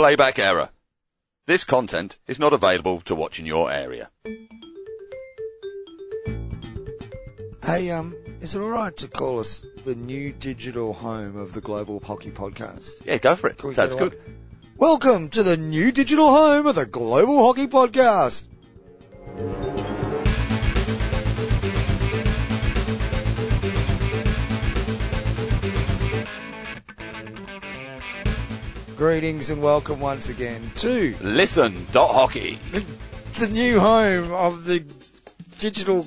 Playback error. This content is not available to watch in your area. Hey, um, is it alright to call us the new digital home of the Global Hockey Podcast? Yeah, go for it. Sounds good. Welcome to the new digital home of the Global Hockey Podcast. Greetings and welcome once again to Listen. Dot hockey. the new home of the digital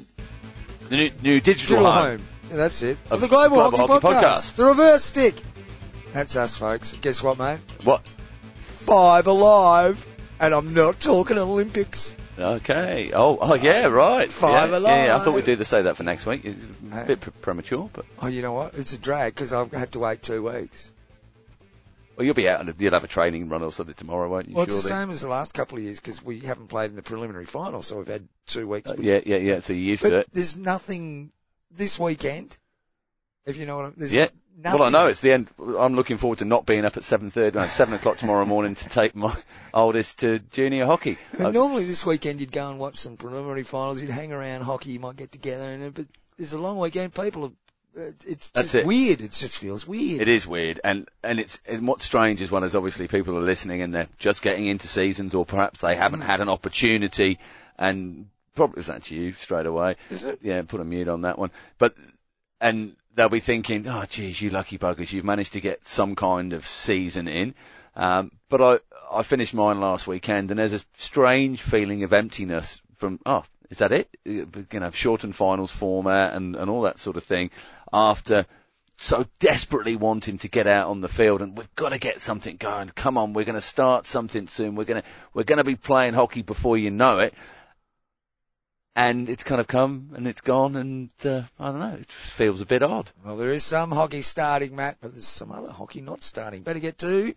The new, new digital, digital home. home. Yeah, that's it. Of Of the Global, Global Hockey, Hockey Podcast. Podcast. The reverse stick. That's us, folks. Guess what, mate? What? Five alive. And I'm not talking Olympics. Okay. Oh, oh yeah, right. Five yeah, alive. yeah, I thought we'd do the say that for next week. It's a bit pre- premature, but Oh, you know what? It's a drag because I've had to wait two weeks. Well, you'll be out and you'll have a training run or something tomorrow, won't you? Well, it's the surely? same as the last couple of years because we haven't played in the preliminary final, so we've had two weeks. Uh, yeah, yeah, yeah. So you're used to it. there's nothing this weekend. If you know what I'm. There's Yeah. Nothing. Well, I know it's the end. I'm looking forward to not being up at seven thirty, no, seven o'clock tomorrow morning to take my oldest to junior hockey. And Uh, normally this weekend you'd go and watch some preliminary finals. You'd hang around hockey. You might get together, and but there's a long weekend. People, uh, it's just it. weird. It just feels weird. It is weird, and and it's and what's strange is one is obviously people are listening and they're just getting into seasons, or perhaps they haven't had an opportunity, and probably is that you straight away. Is it? Yeah, put a mute on that one. But and they'll be thinking, oh, geez, you lucky buggers, you've managed to get some kind of season in. Um, but I I finished mine last weekend, and there's a strange feeling of emptiness from oh, is that it? You know, shortened finals format and and all that sort of thing. After so desperately wanting to get out on the field and we've got to get something going. Come on, we're going to start something soon. We're going to we're going to be playing hockey before you know it. And it's kind of come and it's gone and uh, I don't know. It feels a bit odd. Well, there is some hockey starting, Matt, but there's some other hockey not starting. Better get to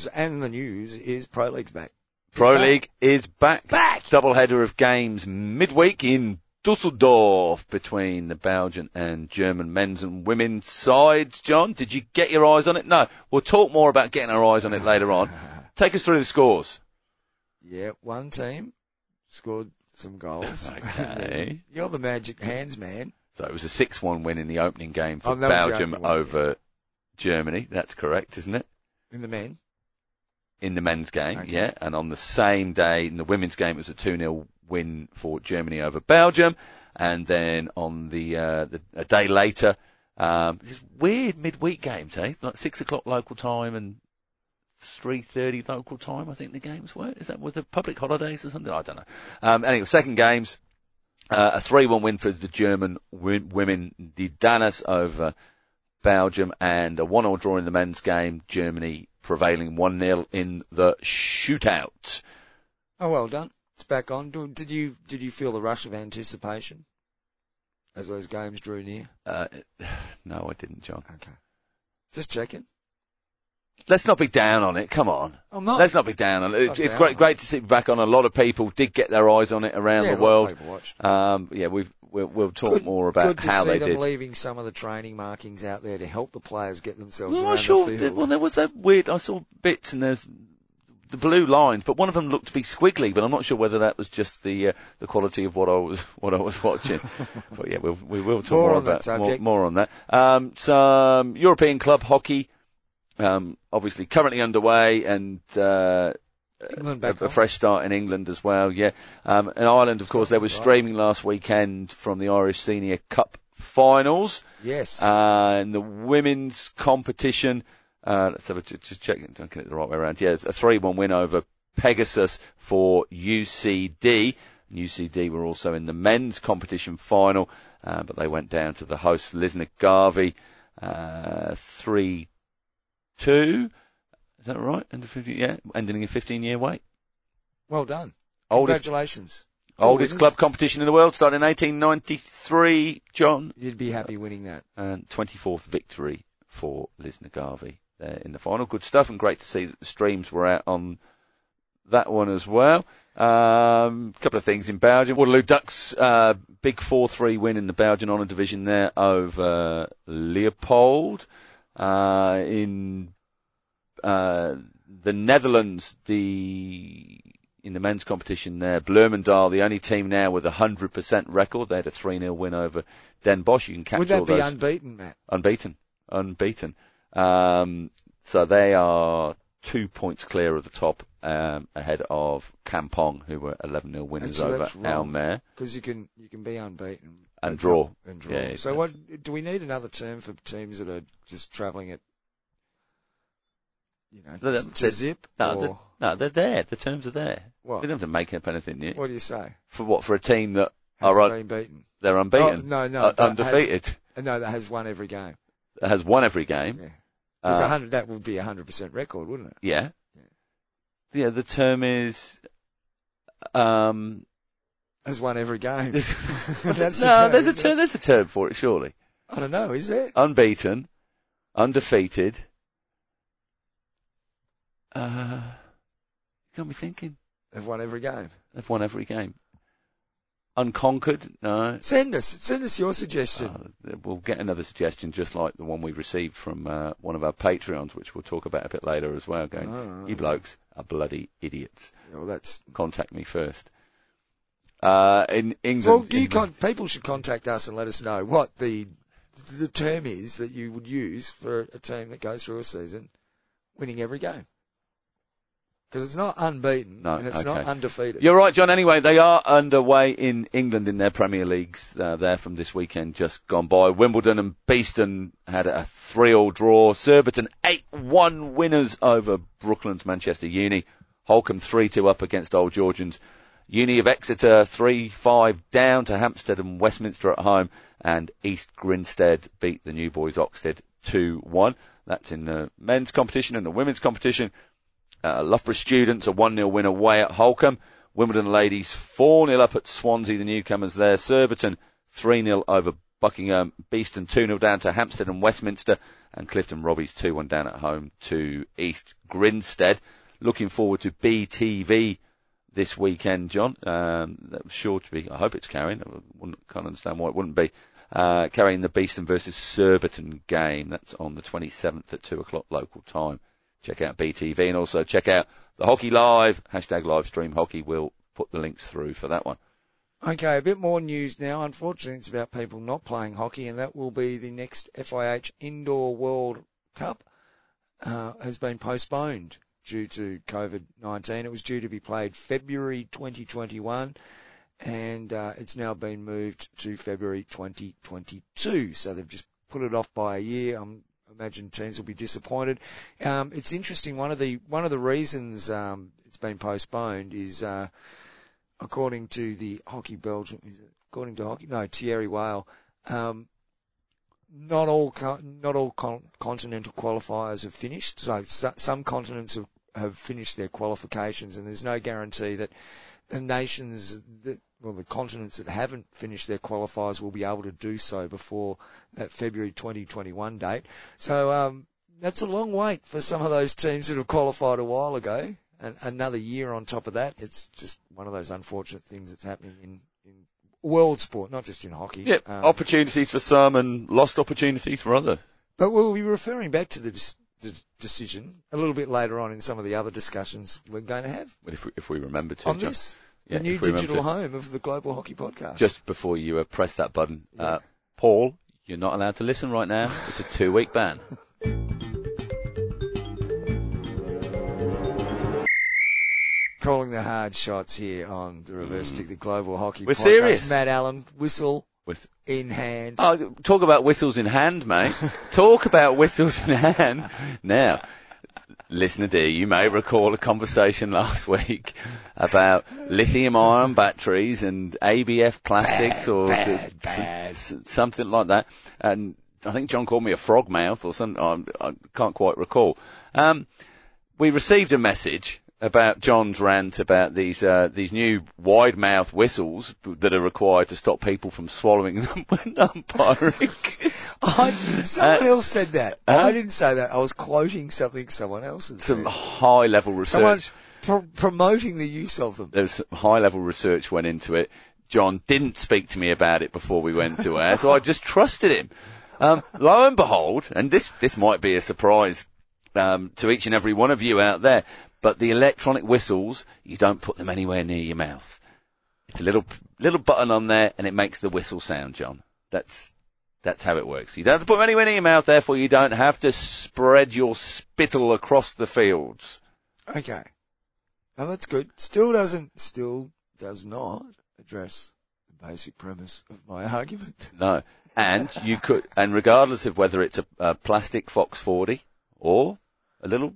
news, and the news is Pro League's back. Pro back. League is back. Back. Double header of games midweek in Dusseldorf between the Belgian and German men's and women's sides. John, did you get your eyes on it? No. We'll talk more about getting our eyes on it later on. Take us through the scores. Yeah, one team scored some goals. Okay. You're the magic hands man. So it was a 6-1 win in the opening game for Oh, that was the Belgium one, over Germany. That's correct, isn't it? In the men. In the men's game, Okay. yeah. And on the same day, in the women's game, it was a 2-0 win for Germany over Belgium. And then on the, uh, the a day later, um, this weird midweek games, eh? Like 6 o'clock local time and 3.30 local time, I think the games were. Is that with the public holidays or something? I don't know. Um, anyway, second games, uh, a 3-1 win for the German women, the Danas over Belgium, and a 1-0 draw in the men's game, Germany prevailing 1-0 in the shootout. Oh, well done. It's back on. Did you did you feel the rush of anticipation as those games drew near? Uh, no, I didn't, John. Okay. Just checking. Let's not be down on it. Come on. I'm not. Let's not be down on it. It's, it's great, great to see it back on. A lot of people did get their eyes on it around yeah, the a lot of world. people watched. Um, yeah, we've, we'll, we'll talk Good- more about Good to how see they them did. leaving some of the training markings out there to help the players get themselves Well, around I sure, the field. well, there was that weird, I saw bits and there's the blue lines, but one of them looked to be squiggly, but I'm not sure whether that was just the, uh, the quality of what I was, what I was watching. but yeah, we'll, we will talk More more, on that about, more, more on that. Um, some European club hockey, um, obviously currently underway and, uh, England a, back a on. fresh start in England as well, yeah. Um, in Ireland, of course, there was streaming last weekend from the Irish Senior Cup finals. Yes. Uh, in the women's competition, uh, let's have a, just check, don't get it the right way around. Yeah, it's a 3-1 win over Pegasus for UCD. And UCD were also in the men's competition final, uh, but they went down to the host Lisnagarvey, uh, 3-2. Is that right? End of 50, yeah, ending a 15 year wait. well done. Oldest, Congratulations. oldest club competition in the world, started in 1893, John. You'd be happy winning that. and 24th victory for Lisnagarvey there in the final. Good stuff, and great to see that the streams were out on that one as well. Um, a couple of things in Belgium. Waterloo Ducks, uh, big 4-3 win in the Belgian Honour Division there over Leopold. Uh, in uh, the Netherlands, the in the men's competition there, Bloemendaal, the only team now with a hundred percent record. They had a three 0 win over Den Bosch. You can catch Would that all be those unbeaten, Matt? unbeaten, unbeaten. Um, so they are two points clear of the top, um, ahead of Kampong, who were 11 0 winners so over. Almere Because you can you can be unbeaten and draw. and draw. Yeah, so what do we need another term for teams that are just travelling at you know that- to zip No, or they're, no, they're there. The terms are there. what? We don't have to make up anything new. What do you say? For what? For a team that Has are un- been beaten? they're unbeaten, Oh, no, no, uh, undefeated, Has, no, that has won every game. that has won every game. Yeah. Uh, that would be a hundred percent record, wouldn't it? yeah. Yeah, the term is, um, Has won every game. there's, That's the no, term, there's a term, there's a term for it, surely. I don't know. Is there? Unbeaten, undefeated, uh, got me thinking. They've won every game. They've won every game. Unconquered? No. Send us, send us your suggestion. Uh, we'll get another suggestion just like the one we received from uh, one of our Patreons, which we'll talk about a bit later as well, going, Oh, you blokes are bloody idiots. well, that's Contact me first. Uh, in England, well. Con- people should contact us and let us know what the the term is that you would use for a team that goes through a season winning every game. Because it's not unbeaten No, and it's okay. not undefeated. You're right, John. Anyway, they are underway in England in their Premier Leagues. Uh, there from this weekend just gone by. Wimbledon and Beeston had a 3-all draw. Surbiton 8-1 winners over Brooklands Manchester Uni. Holcombe 3-2 up against Old Georgians. Uni of Exeter 3-5 down to Hampstead and Westminster at home. And East Grinstead beat the New Boys Oxted 2-1. That's in the men's competition and the women's competition. Uh, Loughborough Students a 1-0 win away at Holcombe. Wimbledon Ladies 4-0 up at Swansea, the newcomers there. Surbiton 3-0 over Buckingham. Beeston 2-0 down to Hampstead and Westminster. And Clifton Robbies 2-1 down at home to East Grinstead. Looking forward to BTV this weekend, John. Um, sure to be, I hope it's carrying. I can't understand why it wouldn't be. Uh, carrying the Beeston versus Surbiton game. That's on the 27th at 2 o'clock local time check out BTV and also check out the Hockey Live, hashtag live stream hockey. We'll put the links through for that one. Okay, a bit more news now. Unfortunately, it's about people not playing hockey, and that will be the next FIH Indoor World Cup uh, has been postponed due to COVID-19. It was due to be played February 2021, and uh, it's now been moved to February 2022. So they've just put it off by a year. I'm imagine teams will be disappointed. Um, it's interesting. One of the one of the reasons um, it's been postponed is, uh, according to the Hockey Belgium, according to Hockey, no Thierry Weil, um, not all not all con- continental qualifiers have finished. So, so some continents have, have finished their qualifications, and there's no guarantee that the nations that well, the continents that haven't finished their qualifiers will be able to do so before that February 2021 date. So um, that's a long wait for some of those teams that have qualified a while ago. And another year on top of that. It's just one of those unfortunate things that's happening in, in world sport, not just in hockey. Yeah, Um, opportunities for some and lost opportunities for others. but we'll be referring back to the, the decision a little bit later on in some of the other discussions we're going to have But if we, if we remember to, on this, Yeah, the new if we remember digital to. home of the Global Hockey Podcast. Just before you uh, press that button, uh, Paul, you're not allowed to listen right now. It's a two week ban. calling the hard shots here on the reverse stick, the Global Hockey. We're Podcast. serious. Matt Allen, whistle With in hand. oh, talk about whistles in hand, mate. talk about whistles in hand. Now, listener dear, you may recall a conversation last week about lithium-ion batteries and ABF plastics or bad, s- bad. s- something like that. And I think John called me a frog mouth or something. I, I can't quite recall. Um, we received a message about John's rant about these uh, these new wide mouth whistles that are required to stop people from swallowing them when umpiring. I, someone Uh, else said that. huh? I didn't say that. I was quoting something someone else had Some said. high level research. Someone's pr- promoting the use of them. There's some high level research went into it. John didn't speak to me about it before we went to air, so I just trusted him. Um, lo and behold, and this, this might be a surprise, um, to each and every one of you out there, but the electronic whistles, you don't put them anywhere near your mouth. It's a little, little button on there and it makes the whistle sound, John. That's, that's how it works. You don't have to put them anywhere near your mouth, therefore you don't have to spread your spittle across the fields. Okay. Now that's good. Still doesn't, still does not address the basic premise of my argument. No. And you could, and regardless of whether it's a, a plastic Fox 40 or a little,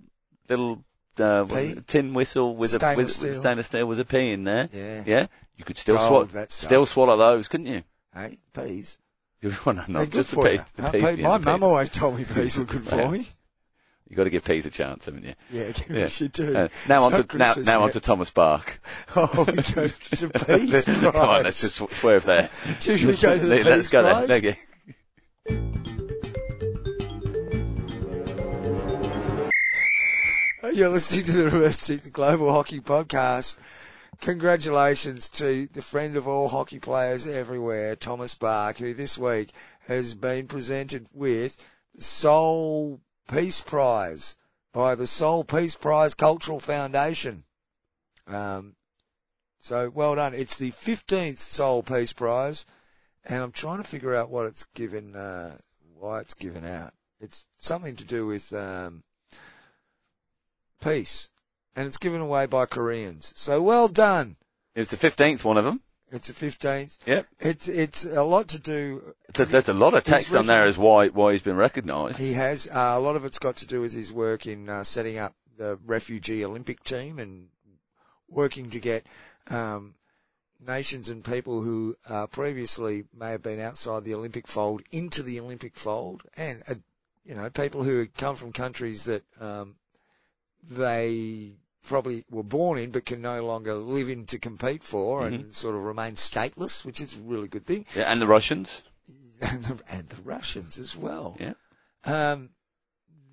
little, uh, tin whistle with a, Stainless with, steel. with stainless steel with a P in there. Yeah. Yeah. You could still swallow, still swallow those, couldn't you? Hey, peas. Well, no, not just the. The Huh, P, pea- yeah, my mum always told me peas were good for me. You got to give peas a chance, haven't you? Yeah, Yeah. should do. Uh, now on It's to, now, now on to Thomas Bach. Oh, we go to peas. Come on, let's just swerve there. Should we go to the Let's peas go there. prize? Thank you. You're listening to the Reverse Global Hockey Podcast. Congratulations to the friend of all hockey players everywhere, Thomas Bach, who this week has been presented with the Seoul Peace Prize by the Seoul Peace Prize Cultural Foundation. Um, so well done. It's the 15th Seoul Peace Prize, and I'm trying to figure out what it's given, uh, why it's given out. It's something to do with, um, peace. And it's given away by Koreans. So well done. It's the 15th one of them. It's the 15th. Yep. It's, it's a lot to do. Th- There's a lot of text on there as why, why he's been recognised. He has, uh, a lot of it's got to do with his work in, uh, setting up the refugee Olympic team and working to get, um, nations and people who, uh, previously may have been outside the Olympic fold into the Olympic fold and, uh, you know, people who come from countries that, um, they probably were born in but can no longer live in to compete for and sort of remain stateless, which is a really good thing. Yeah, and the Russians. And the, and the Russians as well. Yeah. Um,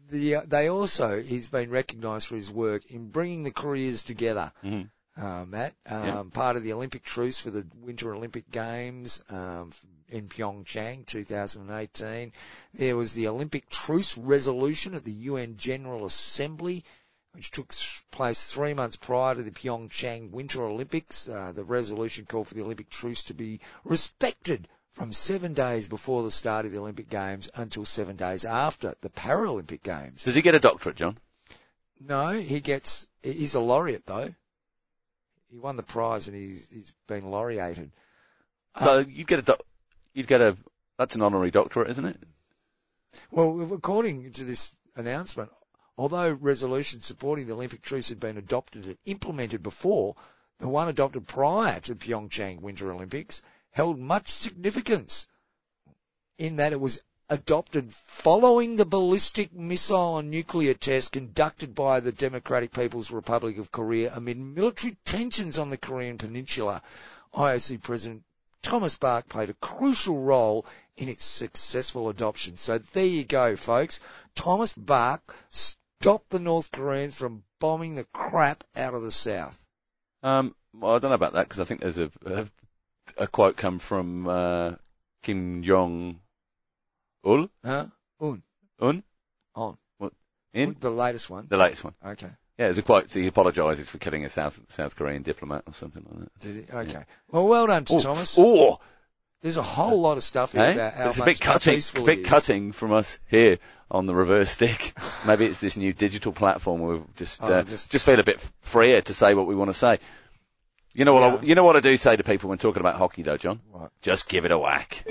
the, uh, they also, he's been recognised for his work in bringing the Koreas together. Mhm. Uh, Matt, um, Yeah. part of the Olympic truce for the Winter Olympic Games, um, in Pyeongchang, 2018. There was the Olympic truce resolution at the UN General Assembly, which took place three months prior to the Pyeongchang Winter Olympics. Uh, the resolution called for the Olympic truce to be respected from seven days before the start of the Olympic Games until seven days after the Paralympic Games. Does he get a doctorate, John? No, he gets, he's a laureate though. He won the prize and he's, he's been laureated. So you get a doc- you'd get a, that's an honorary doctorate, isn't it? Well, according to this announcement, although resolutions supporting the Olympic truce had been adopted and implemented before, the one adopted prior to Pyeongchang Winter Olympics held much significance in that it was adopted following the ballistic missile and nuclear test conducted by the Democratic People's Republic of Korea amid military tensions on the Korean Peninsula. IOC President Thomas Bach played a crucial role in its successful adoption. So there you go, folks. Thomas Bach stopped the North Koreans from bombing the crap out of the South. Um, well, I don't know about that because I think there's a, a, a quote come from, uh, Kim Jong Il, Huh? Un. Un, On. in The latest one. the latest one. Okay. Yeah, there's a quote. So he apologises for killing a South South Korean diplomat or something like that. Did it? Okay. Well, well done to Thomas. Or, There's a whole lot of stuff here eh? about how It's a bit cutting, a bit cutting from us here on the reverse stick. Maybe it's this new digital platform where we just, Oh, uh, just- just, feel a bit freer to say what we want to say. You know what? I, you know what I do say to people when talking about hockey, though, John. What? Just give it a whack.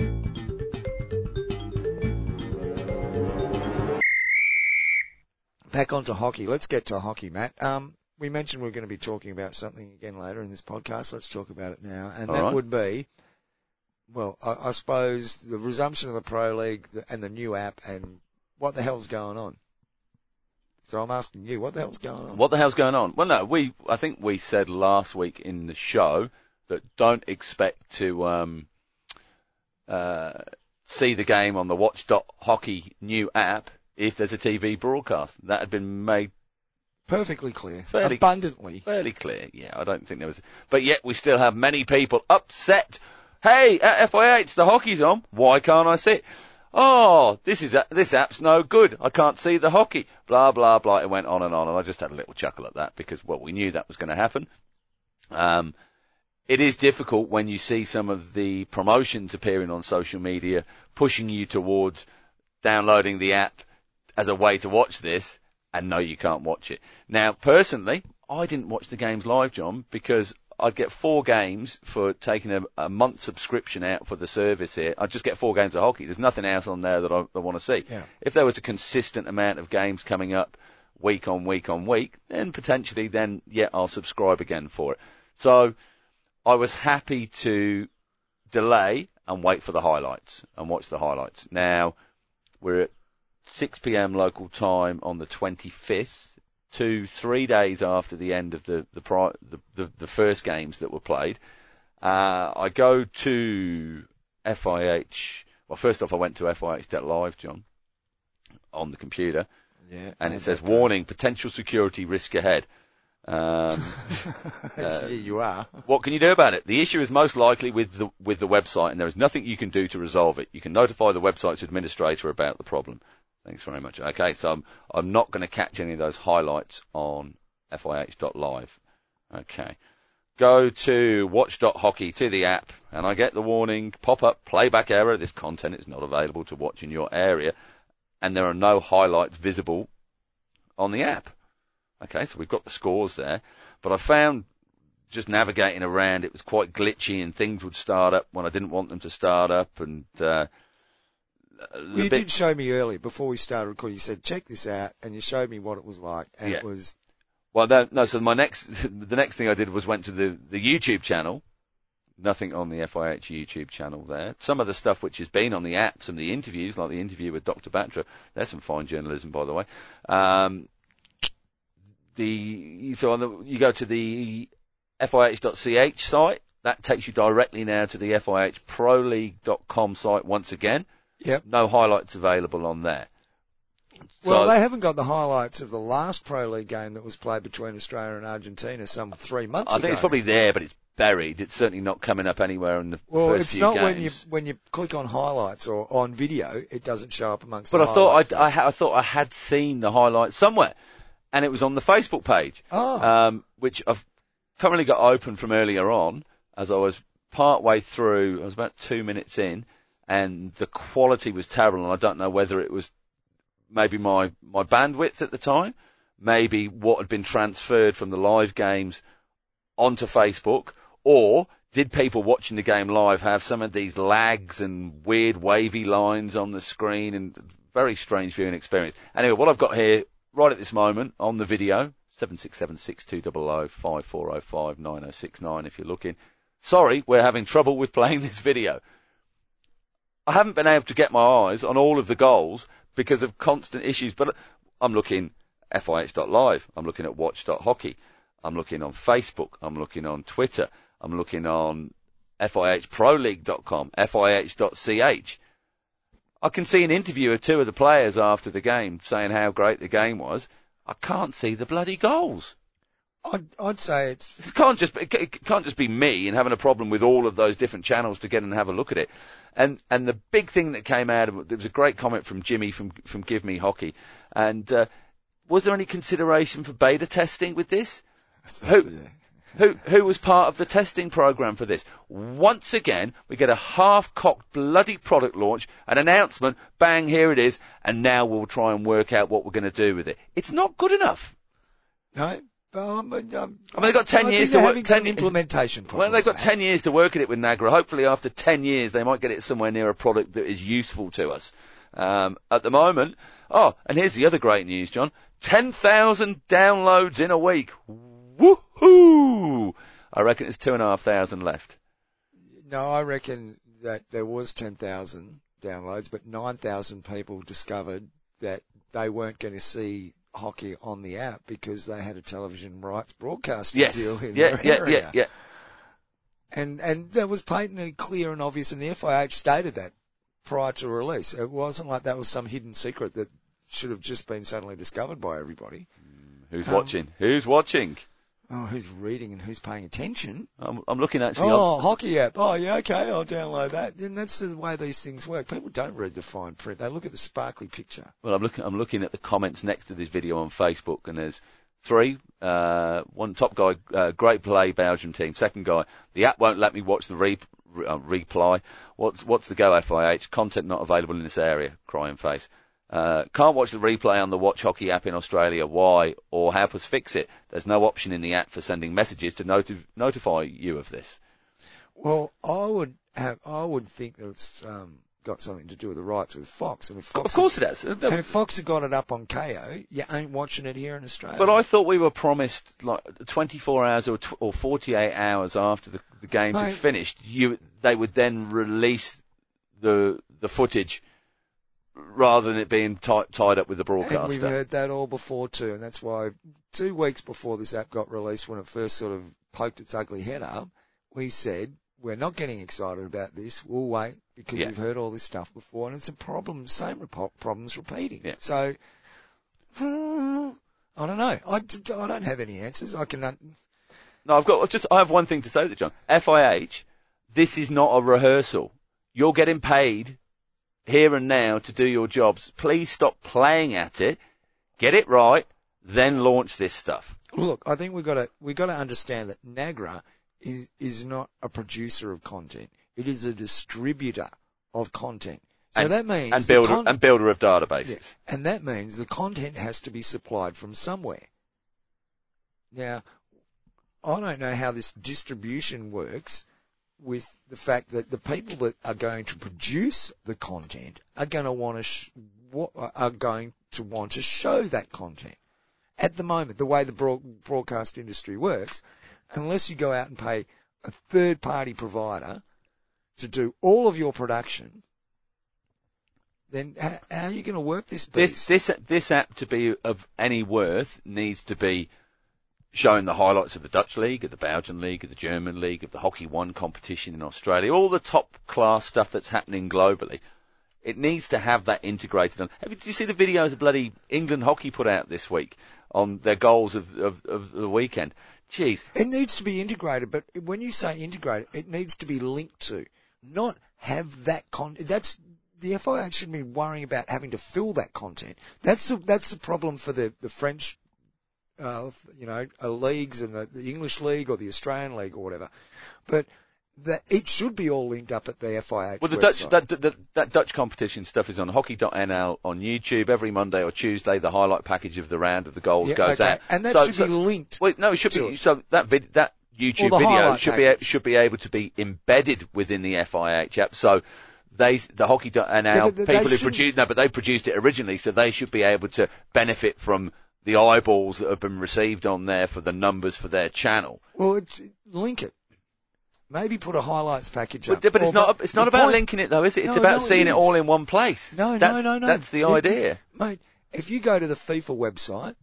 Back onto hockey. Let's get to hockey, Matt. Um, we mentioned we are going to be talking about something again later in this podcast. Let's talk about it now, and All that right. would be, well, I, I suppose the resumption of the pro league and the new app, and what the hell's going on. So I'm asking you, what the hell's going on? What the hell's going on? Well, no, we, I think we said last week in the show that don't expect to, um, uh, see the game on the Watch Hockey new app if there's a TV broadcast. That had been made Perfectly clear, Fairly- abundantly. fairly clear. Yeah, I don't think there was, but yet we still have many people upset. Hey, at FIH, the hockey's on. Why can't I sit? Oh, this is, a- this app's no good. I can't see the hockey. Blah, blah, blah. It went on and on and I just had a little chuckle at that because, well, we knew that was going to happen. Um, it is difficult when you see some of the promotions appearing on social media pushing you towards downloading the app as a way to watch this and no, you can't watch it. Now, personally, I didn't watch the games live, John, because I'd get four games for taking a, a month subscription out for the service here. I'd just get four games of hockey. There's nothing else on there that I, I want to see. Yeah. If there was a consistent amount of games coming up week on week on week, then potentially then, yeah, I'll subscribe again for it. So I was happy to delay and wait for the highlights and watch the highlights. Now we're at 6 p.m. local time on the 25th, two, three days after the end of the the pri- the, the, the first games that were played. Uh, I go to FIH. Well, first off, I went to FIH.live, John, on the computer, Yeah. and it says warning: potential security risk ahead. Um, yeah, you are. what can you do about it? The issue is most likely with the with the website, and there is nothing you can do to resolve it. You can notify the website's administrator about the problem. Thanks very much. Okay, so I'm I'm not going to catch any of those highlights on FIH.live. Okay. Go to watch.hockey to the app and I get the warning pop up playback error. This content is not available to watch in your area and there are no highlights visible on the app. Okay, so we've got the scores there, but I found just navigating around it was quite glitchy and things would start up when I didn't want them to start up and, uh, Well, you bit- did show me early before we started recording. You said check this out, and you showed me what it was like, and Yeah. it was Well, no, no. So my next, the next thing I did was went to the the YouTube channel. Nothing on the FIH YouTube channel there. Some of the stuff which has been on the app, some of the interviews, like the interview with Dr. Batra, there's some fine journalism, by the way. Um, the so on the you go to the FIH.ch site. That takes you directly now to the FIHProLeague.com site once again. Yep. No highlights available on there. Well, So- they haven't got the highlights of the last Pro League game that was played between Australia and Argentina some three months I ago. I think it's probably there, but it's buried. It's certainly not coming up anywhere in the Well, it's not games. when you when you click on highlights or on video, it doesn't show up amongst. But the I thought. I, I, I thought I had seen the highlights somewhere, and it was on the Facebook page, Oh, um, which I've currently got open from earlier on. As I was part way through, I was about two minutes in, and the quality was terrible. And I don't know whether it was maybe my my bandwidth at the time, maybe what had been transferred from the live games onto Facebook, or did people watching the game live have some of these lags and weird wavy lines on the screen and very strange viewing experience? Anyway, what I've got here right at this moment on the video, 76762054059069 if you're looking. Sorry, we're having trouble with playing this video. I haven't been able to get my eyes on all of the goals because of constant issues, but I'm looking FIH.live, I'm looking at watch.hockey, I'm looking on Facebook, I'm looking on Twitter, I'm looking on FIHProLeague.com, FIH.ch. I can see an interview of two of the players after the game saying how great the game was. I can't see the bloody goals. I'd, I'd say it's It can't just it can't just be me and having a problem with all of those different channels to get and have a look at it. And and the big thing that came out of it there was a great comment from Jimmy from from Give Me Hockey. And uh, was there any consideration for beta testing with this? Who who who was part of the testing program for this? Once again, we get a half-cocked bloody product launch, an announcement, bang, here it is, and now we'll try and work out what we're going to do with it. It's not good enough. no. But um, um, I mean, they've got 10 I years to work- having 10 some implementation Well, they've got mate. 10 years to work at it with Nagra. Hopefully after 10 years they might get it somewhere near a product that is useful to us. Um, at the moment, oh, and here's the other great news, John. 10,000 downloads in a week. Woohoo! I reckon it's two and a half thousand left. No, I reckon that there was 10,000 downloads, but 9,000 people discovered that they weren't going to see hockey on the app because they had a television rights broadcasting Yes. deal in Yeah, their yeah, area. yeah, yeah. And, and that was patently clear and obvious and the FIH stated that prior to release. It wasn't like that was some hidden secret that should have just been suddenly discovered by everybody. Who's Um, watching? Who's watching? Oh, who's reading and who's paying attention? I'm, I'm looking actually. Oh, hockey app. Oh, yeah, okay, I'll download that. And that's the way these things work. People don't read the fine print. They look at the sparkly picture. Well, I'm looking. I'm looking at the comments next to this video on Facebook, and there's three. Uh, one top guy, uh, great play, Belgium team. Second guy, the app won't let me watch the re- uh, reply. What's what's the go? FIH content not available in this area. Crying face. Uh, can't watch the replay on the Watch Hockey app in Australia. Why? Or help us fix it. There's no option in the app for sending messages to noti- notify you of this. Well, I would have, I would think that it's um, got something to do with the rights with Fox. And if Fox Of course it has. and if Fox had got it up on KO, you ain't watching it here in Australia. But I thought we were promised like 24 hours or, tw- or 48 hours after the, the games had finished, you they would then release the the footage rather than it being ti tied up with the broadcaster. And we've heard that all before too, and that's why two weeks before this app got released, when it first sort of poked its ugly head up, we said we're not getting excited about this. We'll wait because Yeah. we've heard all this stuff before, and it's a problem. Same repo- problems repeating. Yeah. So hmm, I don't know. I, I don't have any answers. I can. No, I've got just I have one thing to say to John. FIH, this is not a rehearsal. You're getting paid here and now to do your jobs. Please stop playing at it. Get it right, then launch this stuff. Look, I think we've got to we've got to understand that Nagra is is not a producer of content. It is a distributor of content. So And- that means And builder con- and builder of databases. Yeah. And that means the content has to be supplied from somewhere. Now, I don't know how this distribution works with the fact that the people that are going to produce the content are going to want to sh- are going to want to show that content. At the moment, the way the broad- broadcast industry works, unless you go out and pay a third party provider to do all of your production, then how, how are you going to work this This this this app to be of any worth needs to be showing the highlights of the Dutch league, of the Belgian league, of the German league, of the Hockey One competition in Australia, all the top class stuff that's happening globally. It needs to have that integrated. On. Did you see the videos of bloody England hockey put out this week on their goals of, of, of the weekend? Jeez, It needs to be integrated, but when you say integrated, it needs to be linked to, not have that con. That's the FIH shouldn't be worrying about having to fill that content. That's the that's the problem for the the French, uh, you know, leagues and the, the English league or the Australian league or whatever. But that it should be all linked up at the FIH. Well, the website. Dutch that, that that Dutch competition stuff is on hockey.nl on YouTube every Monday or Tuesday. The highlight package of the round of the goals Yeah, goes okay. out, and that So- should so- be linked. Wait, no, it should be it. so that vid, that YouTube the video should be should be able to be embedded within the FIH app. So they the hockey.nl Yeah, people who produced no, but they produced it originally, so they should be able to benefit from the eyeballs that have been received on there for the numbers for their channel. Well, it's, link it. Maybe put a highlights package But, up. but it's Or- not it's not about point- linking it though, is it? It's No, about no, it seeing it is. all in one place. No, that's, no, no, no. That's the It- idea. Mate, if you go to the FIFA website,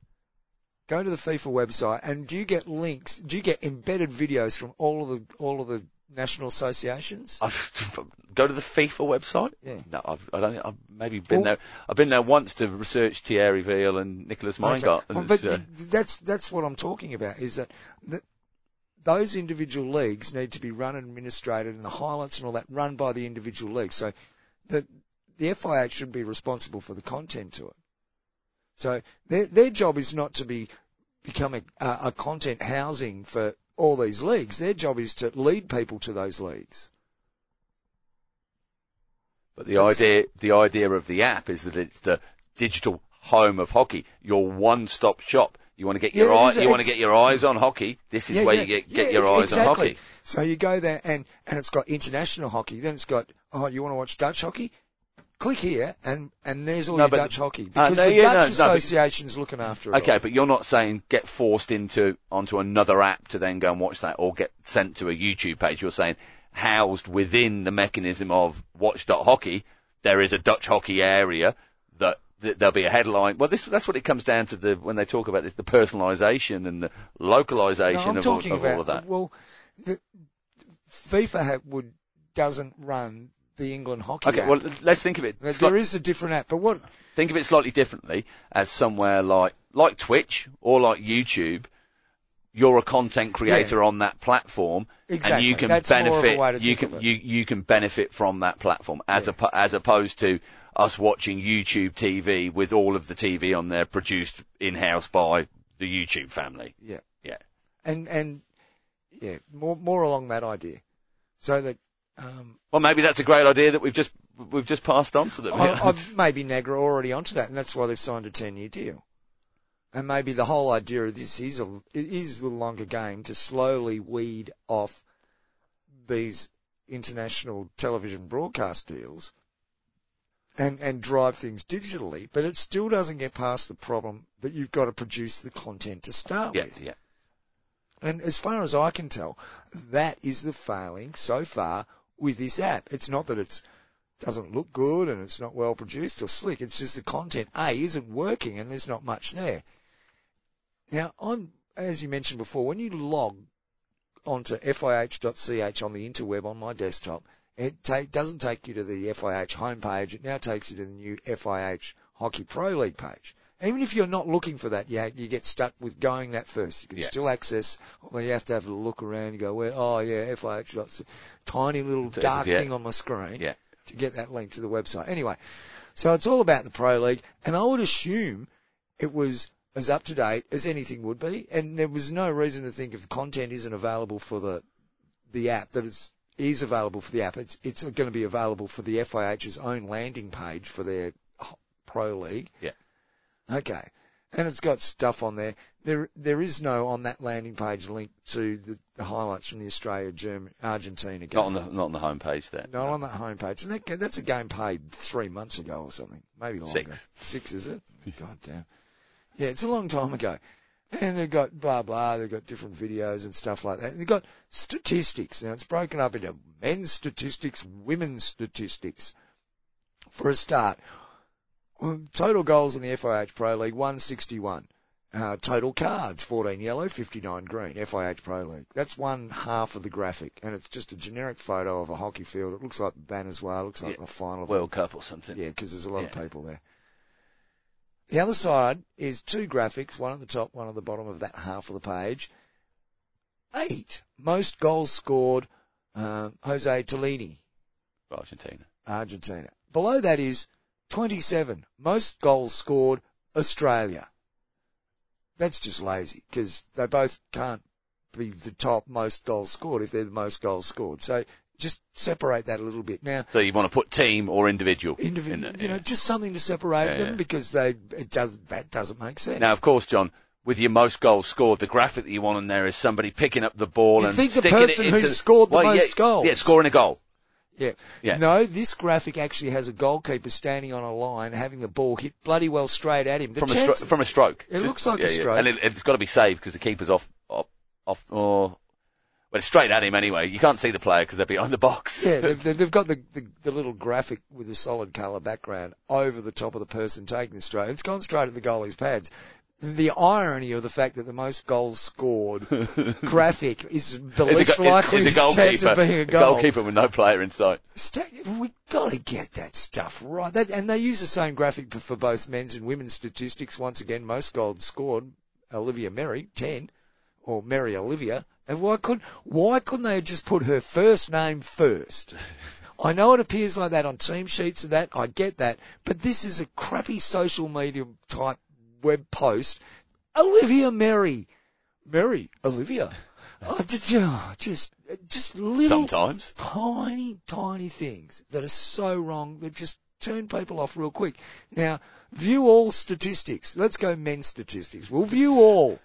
go to the FIFA website and do you get links, do you get embedded videos from all of the, all of the national associations? I've, go to the FIFA website. Yeah. No, I've, I don't. think- I've maybe been Well- there. I've been there once to research Thierry Weil and Nicholas Meingart. Okay. Well, but uh, that's, that's what I'm talking about is that, those individual leagues need to be run and administrated and the highlights and all that run by the individual leagues. So the, the FIH should be responsible for the content to it. So their, their job is not to be, become a, a content housing for all these leagues. Their job is to lead people to those leagues. but the that's- idea, the idea of the app is that it's the digital home of hockey. Your one-stop shop. You want to get your Yeah, eye, you want to get your eyes on hockey. This is Yeah, where yeah, you get, get your eyes exactly. on hockey. So you go there and, and it's got international hockey. Then it's got, oh, you want to watch Dutch hockey? Click here and, and there's all No, your Dutch hockey. Uh, Because no, the yeah, Dutch no, no, but- Association's looking after it. Okay, all. but you're not saying get forced into onto another app to then go and watch that, or get sent to a YouTube page. You're saying housed within the mechanism of Watch Hockey, there is a Dutch hockey area that, that there'll be a headline. Well, this that's what it comes down to the when they talk about this, the personalisation and the No, localisation I'm of, all, of about, all of that. well, the, FIFA would, doesn't run the England hockey Okay, app. well, let's think of it. There- there is a different app, but what, think of it slightly differently as somewhere like like Twitch or like YouTube you're a content creator on that platform, and you can That's a benefit. you can you you can benefit from that platform as Yeah. oppo- as opposed to us watching YouTube TV with all of the TV on there produced in house by the YouTube family. Yeah. Yeah. And, and, yeah, more, more along that idea. So that, um, Well, maybe that's a great idea that we've just we've just passed on to them. I, maybe Nagra are already onto that, and that's why they've signed a 10 year deal. And maybe the whole idea of this is a, is the longer game to slowly weed off these international television broadcast deals and, and drive things digitally, but it still doesn't get past the problem that you've got to produce the content to start yeah, with. yeah. And as far as I can tell, that is the failing so far with this app. It's not that it's doesn't look good and it's not well produced or slick. It's just the content A isn't working and there's not much there. Now, as you mentioned before, when you log onto fih.ch on the interweb on my desktop, it ta- doesn't take you to the FIH homepage. It now takes you to the new FIH Hockey Pro League page. Even if you're not looking for that, you, you get stuck with going that first. You can Yeah. still access, well, you have to have a look around. You go, where? Oh yeah, FIH. dot- Tiny little dark yeah. thing on my screen Yeah. to get that link to the website. Anyway, so it's all about the Pro League, and I would assume it was as up to date as anything would be, and there was no reason to think if the content isn't available for the the app that it's is available for the app. It's it's going to be available for the FIH's own landing page for their Pro League. Yeah. Okay. And it's got stuff on there. There, there is no on that landing page link to the, the highlights from the Australia, Germany, Argentina game. Not on the not on the homepage there. Not on that homepage. And that, that's a game played three months ago or something. Maybe longer. Six. Six, is it? God damn. Yeah, it's a long time ago. And they've got blah blah, they've got different videos and stuff like that. They've got statistics. Now it's broken up into men's statistics, women's statistics. For a start, total goals in the FIH Pro League, 161. Uh, total cards, 14 yellow, 59 green, FIH Pro League. That's one half of the graphic, and it's just a generic photo of a hockey field. It looks like Bhubaneswar, looks like Yeah. the final of World Cup or something. yeah, because there's a lot of people there. The other side is two graphics, one at the top, one at the bottom of that half of the page. Eight. Most goals scored, um, Jose Tellini, Argentina. Argentina. Below that is 27. Most goals scored, Australia. That's just lazy, because they both can't be the top most goals scored if they're the most goals scored. So just separate that a little bit. Now, So you want to put team or individual? individual, there, you know, yeah. just something to separate Yeah, them yeah. because they it does that doesn't make sense. Now, of course, John, with your most goals scored, the graphic that you want on there is somebody picking up the ball You and think the person who's scored the well, most goals. Yeah, scoring a goal. Yeah. Yeah. No, this graphic actually has a goalkeeper standing on a line having the ball hit bloody well straight at him. The From a, stro- from a stroke. It looks like a stroke. And it, it's got to be saved because the keeper's off, off, off, oh, well, it's straight at him anyway. You can't see the player because they're behind the box. yeah, they've, they've they've got the, the, the little graphic with the solid colour background over the top of the person taking the stroke. It's gone straight at the goalie's pads. The irony of the fact that the most goals scored graphic is the It's a least go- likely a chance goalkeeper, of being a a goal. goalkeeper with no player in sight. Sta- we got to get that stuff right. That, and they use the same graphic for, for both men's and women's statistics. Once again, most goals scored. Olivia Merry, 10. Or Mary Olivia. And why couldn't, why couldn't they just put her first name first? I know it appears like that on team sheets and that. I get that. But this is a crappy social media type web post. Olivia Mary. Mary Olivia. Oh, just, just, just little Sometimes. tiny, tiny things that are so wrong that just turn people off real quick. Now, view all statistics. Let's go men's statistics. We'll view all.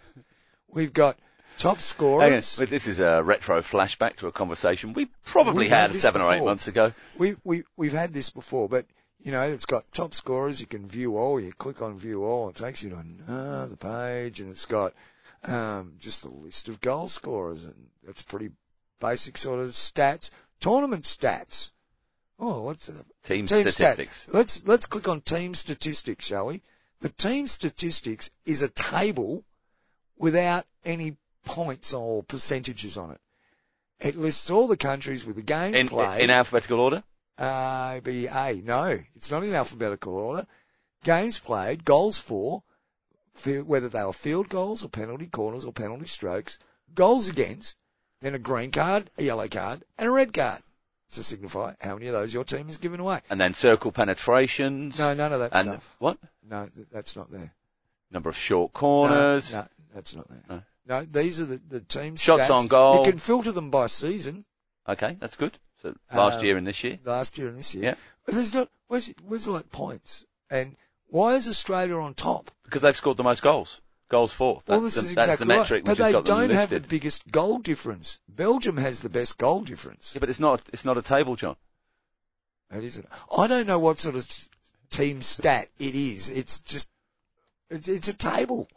We've got top on, scorers. but this is a retro flashback to a conversation we probably had had seven or eight months ago. We, we, we've had this before, but you know, it's got top scorers. You can view all. You click on view all. It takes you to another page and it's got, um, just a list of goal scorers and that's pretty basic sort of stats. Tournament stats. Oh, what's that? Team, Team statistics. stats. Let's let's click on team statistics, shall we? The team statistics is a table without any points or percentages on it. It lists all the countries with the game In, played. in alphabetical order? Uh, be A. No, it's not in alphabetical order. Games played, goals for, whether they were field goals or penalty corners or penalty strokes, goals against, then a green card, a yellow card, and a red card to signify how many of those your team has given away. And then circle penetrations. No, none of that and stuff. what? No, that's not there. Number of short corners. No, no, that's not there. No. No, these are the, the team Shots stats. on goal. You can filter them by season, Okay, that's good. So last Um, year and this year. last year and this year. Yeah. But there's not, where's, where's like points? And why is Australia on top? Because they've scored the most goals. Goals for. That's, well, this the, is that's exactly the metric right. But they got don't have the biggest goal difference. Belgium has the best goal difference. Yeah, but it's not, it's not a table, John. It isn't. I don't know what sort of team stat it is. It's just, it's, it's a table.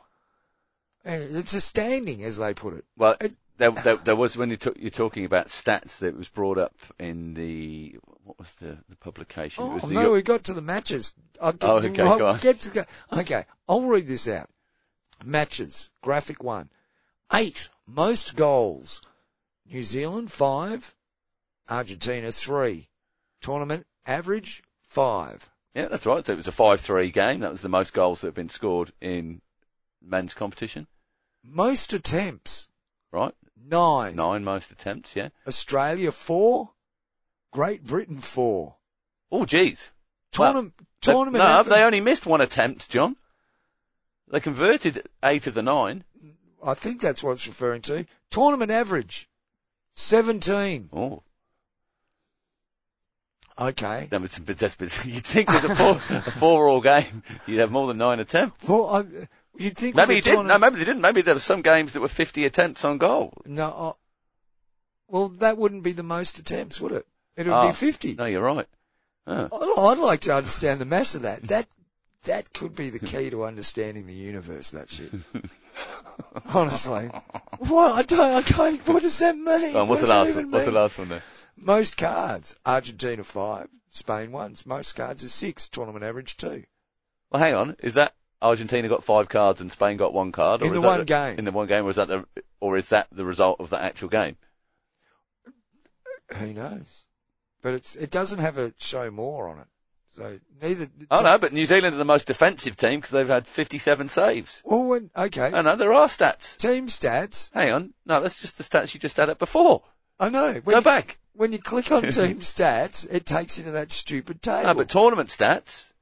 It's a standing, as they put it. Well, It- there, there, there was when you took, you're talking about stats that was brought up in the what was the, the publication? it Oh, was the, no, we got to the matches. I'll get, Oh, okay, I'll go on. get to. Okay, I'll read this out. Matches, graphic one. Eight, most goals. New Zealand, five. Argentina, three. Tournament average, five. yeah, that's right. So it was a five-three game. That was the most goals that have been scored in men's competition. Most attempts, Right, nine. nine most attempts. Yeah. Australia, four. Great Britain, four. Oh, geez. Well, Tournament, They- tournament no, they only missed one attempt, John. They converted eight of the nine. I think that's what it's referring to. Tournament average, 17. Oh, Okay. that was a bit desperate. You'd think with a four, a four-all game, you'd have more than nine attempts. Well, I, you'd think Maybe he didn't. No, maybe they didn't. Maybe there were some games that were 50 attempts on goal. No, uh, well, that wouldn't be the most attempts, would it? It would Ah, be 50. No, you're right. Oh. I- I'd like to understand the mass of that. That, that could be the key to understanding the universe, that shit. Honestly. What? I don't, okay, what does that mean? On, what's What the last one? What's the last one there? Most cards. Argentina five. Spain one. Most cards is six. Tournament average two. Well, hang on. Is that Argentina got five cards and Spain got one card? Or In the that one game. In the one game, or is that the, or is that the result of the actual game? Who knows? But it's, it doesn't have a show more on it. So neither. Oh no, but New Zealand are the most defensive team because they've had 57 saves. Oh, when, okay. Oh no, there are stats. Team stats. Hang on. No, that's just the stats you just had up before. I know. When Go you, back. when you click on team stats, it takes you to that stupid table. No, but tournament stats.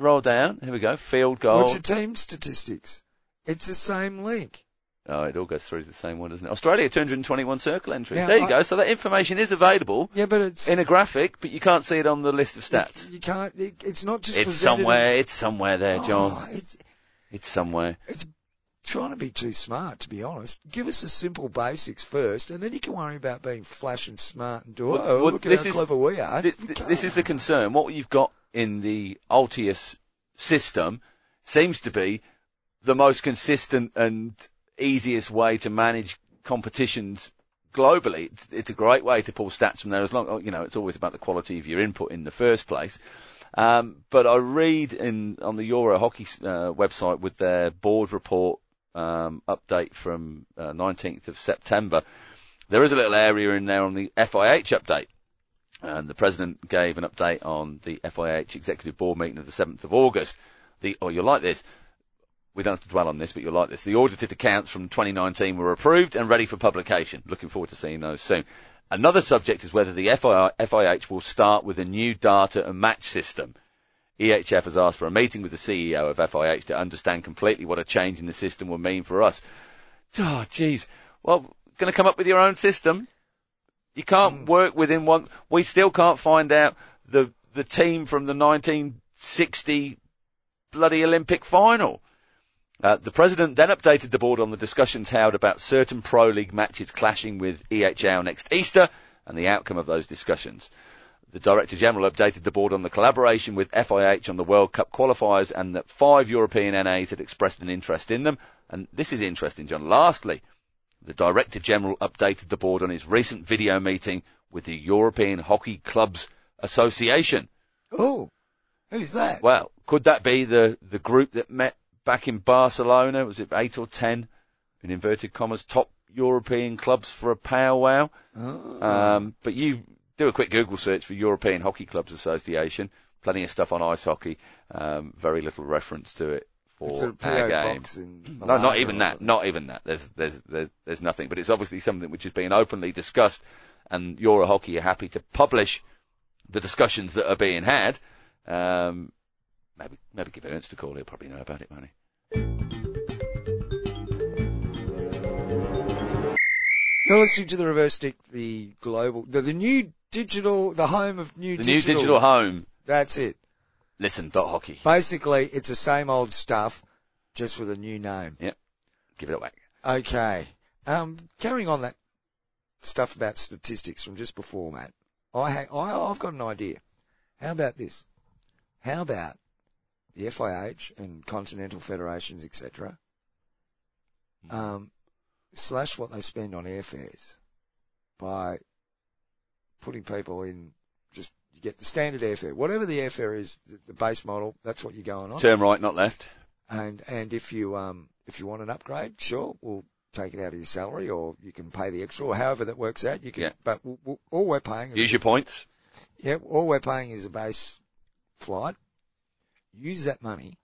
Roll down. Here we go. Field goal. What's your team statistics? It's the same link. Oh, it all goes through to the same one, doesn't it? Australia, 221 circle entries. There you I- go. So that information is available Yeah, but it's in a graphic, but you can't see it on the list of stats. You, you can't. It, it's not just It's presented in- somewhere. It's somewhere there, oh, John. Oh, it's, It's somewhere. it's trying to be too smart, to be honest. Give us the simple basics first, and then you can worry about being flash and smart and do. Well, oh, well, look at how is- clever we are. Th- th- this is the concern. What you've got in the Altius system seems to be the most consistent and easiest way to manage competitions globally. It's, it's a great way to pull stats from there as long, you know, it's always about the quality of your input in the first place. Um, but I read in, on the Euro Hockey uh, website with their board report um, update from uh, 19th of September, there is a little area in there on the FIH update. And the president gave an update on the FIH executive board meeting of the 7th of August. The, oh, you'll like this. We don't have to dwell on this, but you'll like this. The audited accounts from 2019 were approved and ready for publication. Looking forward to seeing those soon. Another subject is whether the FIH will start with a new data and match system. EHF has asked for a meeting with the CEO of FIH to understand completely what a change in the system will mean for us. Oh, jeez. Well, going to come up with your own system? You can't work within one. We still can't find out the the team from the 1960 bloody Olympic final. Uh, the president then updated the board on the discussions held about certain pro league matches clashing with EHL next Easter and the outcome of those discussions. The Director General updated the board on the collaboration with FIH on the World Cup qualifiers and that five European NAs had expressed an interest in them. And this is interesting, John. Lastly, the Director General updated the board on his recent video meeting with the European Hockey Clubs Association. Oh, who's that? Well, could that be the, the group that met back in Barcelona? Was it eight or ten, in inverted commas, top European clubs for a powwow? Oh. Um, but you do a quick Google search for European Hockey Clubs Association. Plenty of stuff on ice hockey. Um, very little reference to it for our game. No, not even that. Not even that. There's, there's, there's, there's nothing. But it's obviously something which is being openly discussed, and Euro Hockey. You're happy to publish the discussions that are being had. Um, maybe, maybe give Ernst a call. He'll probably know about it, won't he? You're listening to the Reverse Stick, the global, the, the new digital, the home of new The new digital. digital home. That's it. Listen, dot hockey. Basically, it's the same old stuff, just with a new name. Yep. Give it away. Okay. Um, carrying on that stuff about statistics from just before, Matt. I, ha- I I've got an idea. How about this? How about the FIH and continental federations, etc. Um, slash what they spend on airfares by putting people in. You get the standard airfare, whatever the airfare is, the, the base model. That's what you're going on. Turn right, not left. And and if you um if you want an upgrade, sure, we'll take it out of your salary, or you can pay the extra, or however that works out. You can, Yeah. but we'll, we'll, all we're paying, is, Use your points. yeah, all we're paying is a base flight. Use that money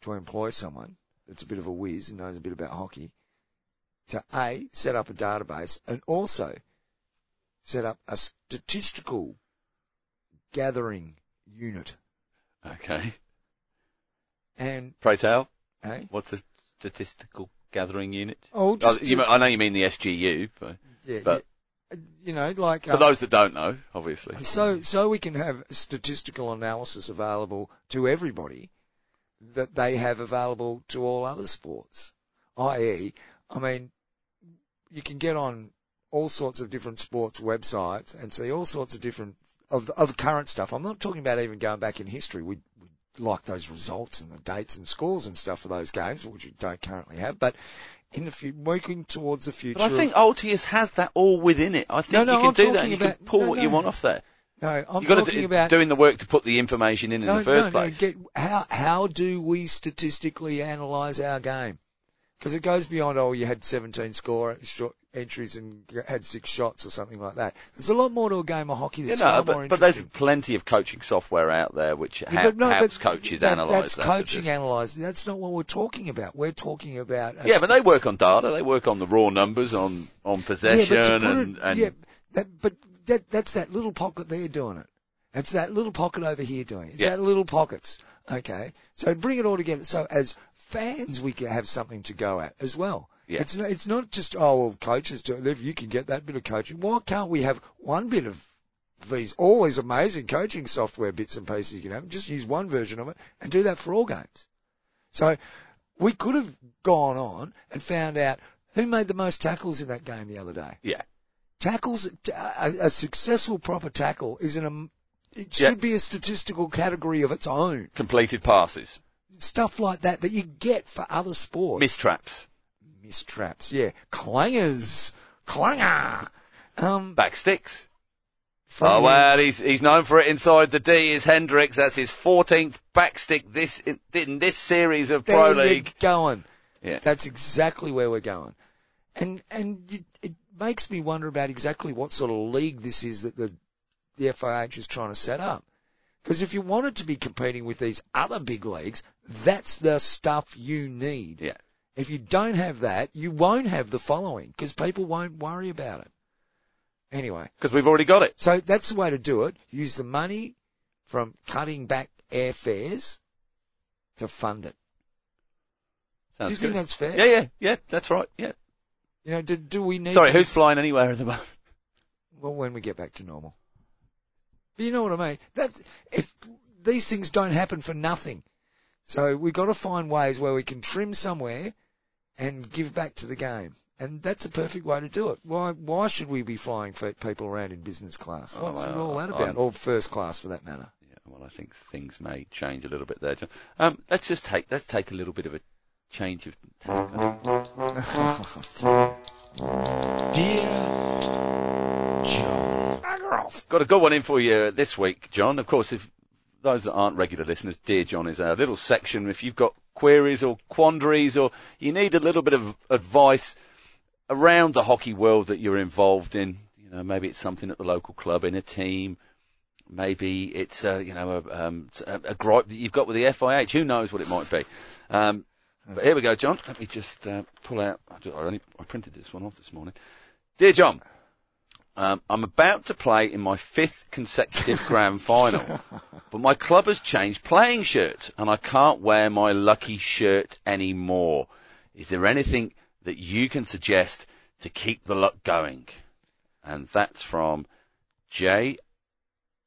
to employ someone that's a bit of a whiz and knows a bit about hockey. To a set up a database and also set up a statistical gathering unit. Okay. And Pray tell, eh? what's a statistical gathering unit? Oh, Oh, just you, to- I know you mean the SGU, but yeah, but- yeah, you know, like for um, those that don't know, obviously. So, so we can have statistical analysis available to everybody that they have available to all other sports. I.e., I mean, you can get on all sorts of different sports websites and see all sorts of different of of current stuff. I'm not talking about even going back in history. We we like those results and the dates and scores and stuff for those games, which we don't currently have, but. In the future, working towards the future. But I think Altius has that all within it. I think No, no, you can I'm do that and you can pull no, what you want off there. no, I'm You've got to talking do, about doing the work to put the information in in the first place. Get, how how do we statistically analyse our game? Because it goes beyond oh you had 17 score entries and had six shots or something like that. There's a lot more to a game of hockey that's far more but, but there's plenty of coaching software out there which Yeah, ha- no, helps coaches that- analyse That's that. coaching analyse. That's not what we're talking about. We're talking about yeah, but they work on data. They work on the raw numbers, on on possession, yeah, but and, it, and yeah, that, but that, that's that little pocket there doing it. It's that little pocket over here doing it. It's Yeah. that little pockets. Okay. So bring it all together. So as fans, we can have something to go at as well. Yeah. It's not, it's not just, oh, well, coaches do it. If you can get that bit of coaching, why can't we have one bit of these, all these amazing coaching software bits and pieces you can have, just use one version of it and do that for all games. So we could have gone on and found out who made the most tackles in that game the other day yeah, tackles a, a successful proper tackle is an it Yeah. should be a statistical category of its own completed passes, stuff like that that you get for other sports miss traps, miss traps yeah clangers clanger um back sticks. Oh well, he's he's known for it inside the D. Is Hendrickx? That's his 14th backstick this in, in this series of Pro there League. you're going Yeah. that's exactly where we're going and and you, it makes me wonder about exactly what sort of league this is that the the FIH is trying to set up. Because if you wanted to be competing with these other big leagues, that's the stuff you need. Yeah. If you don't have that, you won't have the following because people won't worry about it. Anyway, Because we've already got it. so that's the way to do it. Use the money from cutting back airfares to fund it. Sounds do you think that's fair? Yeah, yeah, yeah. That's right. Yeah. You know, do, do we need Sorry, to, who's flying anywhere at the moment? well, when we get back to normal. But you know what I mean? That's, if these things don't happen for nothing. So we've got to find ways where we can trim somewhere and give back to the game. And that's a perfect way to do it. Why, why should we be flying for people around in business class? Oh, What's well, all that about? Or first class for that matter. Yeah, well, I think things may change a little bit there, John. Um, let's just take let's take a little bit of a change of tack. Dear John. Got a good one in for you this week, John. Of course, if those that aren't regular listeners, Dear John is our little section. If you've got queries or quandaries or you need a little bit of advice around the hockey world that you're involved in, you know, maybe it's something at the local club, in a team, maybe it's, uh, you know, a, um, a, a gripe that you've got with the FIH, who knows what it might be. Um, But here we go, John. Let me just uh, pull out. I ju- I only I printed this one off this morning. Dear John, um, I'm about to play in my fifth consecutive grand final, but my club has changed playing shirts, and I can't wear my lucky shirt anymore. Is there anything that you can suggest to keep the luck going? And that's from J.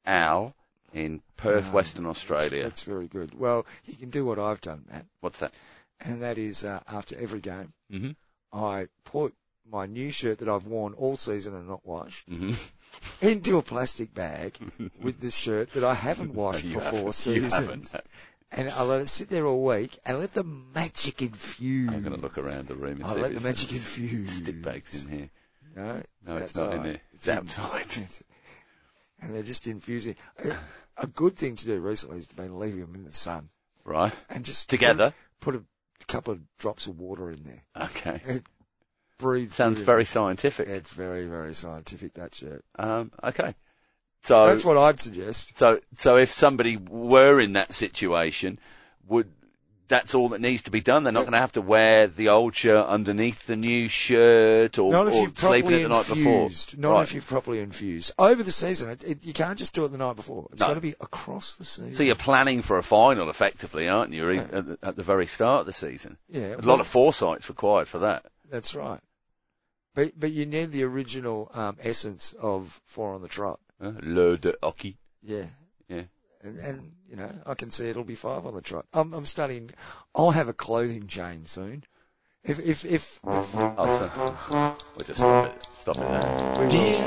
Al in Perth, Um, Western Australia. that's very good. Well, you can do what I've done, Matt, What's that? and that is uh, after every game, hmm I put my new shirt that I've worn all season and not washed hmm into a plastic bag with this shirt that I haven't washed You for four haven't. You seasons. And I let it sit there all week and let the magic infuse. I'm going to look around the room and I'll see let the magic infuse. stick bags in here. No, No, it's that's not in there. It's in- outside. and they're just infusing. A- A good thing to do recently has been leaving them in the sun Right. and just Together. put, put a couple of drops of water in there. Okay. It breathes. Sounds through. very scientific. It's very, very scientific, that shirt. Um, okay. So, That's what I'd suggest. so, so if somebody were in that situation, would, that's all that needs to be done. They're not going to have to wear the old shirt underneath the new shirt or, Not if you've properly it the night before. infused. Not Right. if you've properly infused. Over the season, it, it, you can't just do it the night before. It's No. got to be across the season. So you're planning for a final effectively, aren't you? At, the, at the very start of the season. yeah, A lot of foresight's required for that. That's right. But but you need the original um, essence of four on the trot. Uh, Le de hockey. Yeah. Yeah. And, and you know, I can see it'll be five on the trot. I'm, I'm studying. I'll have a clothing chain soon. If if if, if Oh, so we'll just stop it. Stop it will, Dear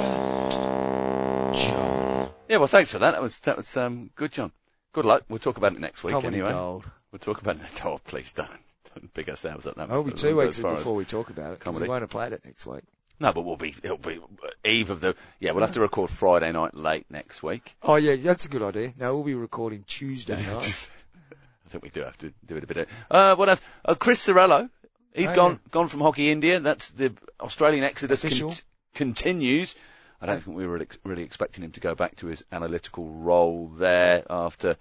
John. Yeah, well, thanks for that. That was that was um, good, John. Good luck. We'll talk about it next week anyway. gold. We'll talk about it. Oh, please don't. Big ourselves up that It'll be two weeks before we talk about it. 'cause we comedy. won't have played it next week. No, but we'll be. It'll be eve of the. Yeah, we'll have to record Friday night late next week. Oh yeah, that's a good idea. Now we'll be recording Tuesday night. I think we do have to do it a bit. Uh, what else? Uh, Chris Ciriello. He's Oh, gone yeah. gone from Hockey India. That's the Australian exodus Official. continues. I don't think we were really expecting him to go back to his analytical role there after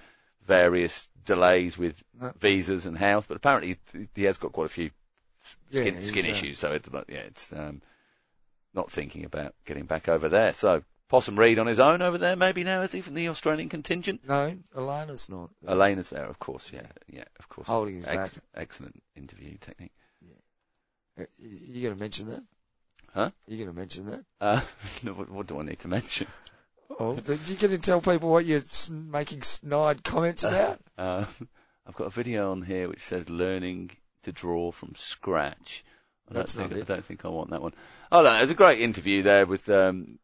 various delays with visas and health, but apparently he- has got quite a few skin, Yeah, skin uh, issues. So it's yeah, it's um, not thinking about getting back over there. So Possum Reid on his own over there, maybe now is he from the Australian contingent? No, Elena's not. Elena's there, of course. Yeah, yeah, of course. Holding his Ex- back. Excellent interview technique. Uh, You going to mention that? Huh? You going to mention that? Uh, what, what do I need to mention? Oh, then you going to tell people what you're making snide comments about? Uh, I've got a video on here which says learning to draw from scratch. I don't That's think, not I don't think I want that one. Oh no, it was a great interview there with um,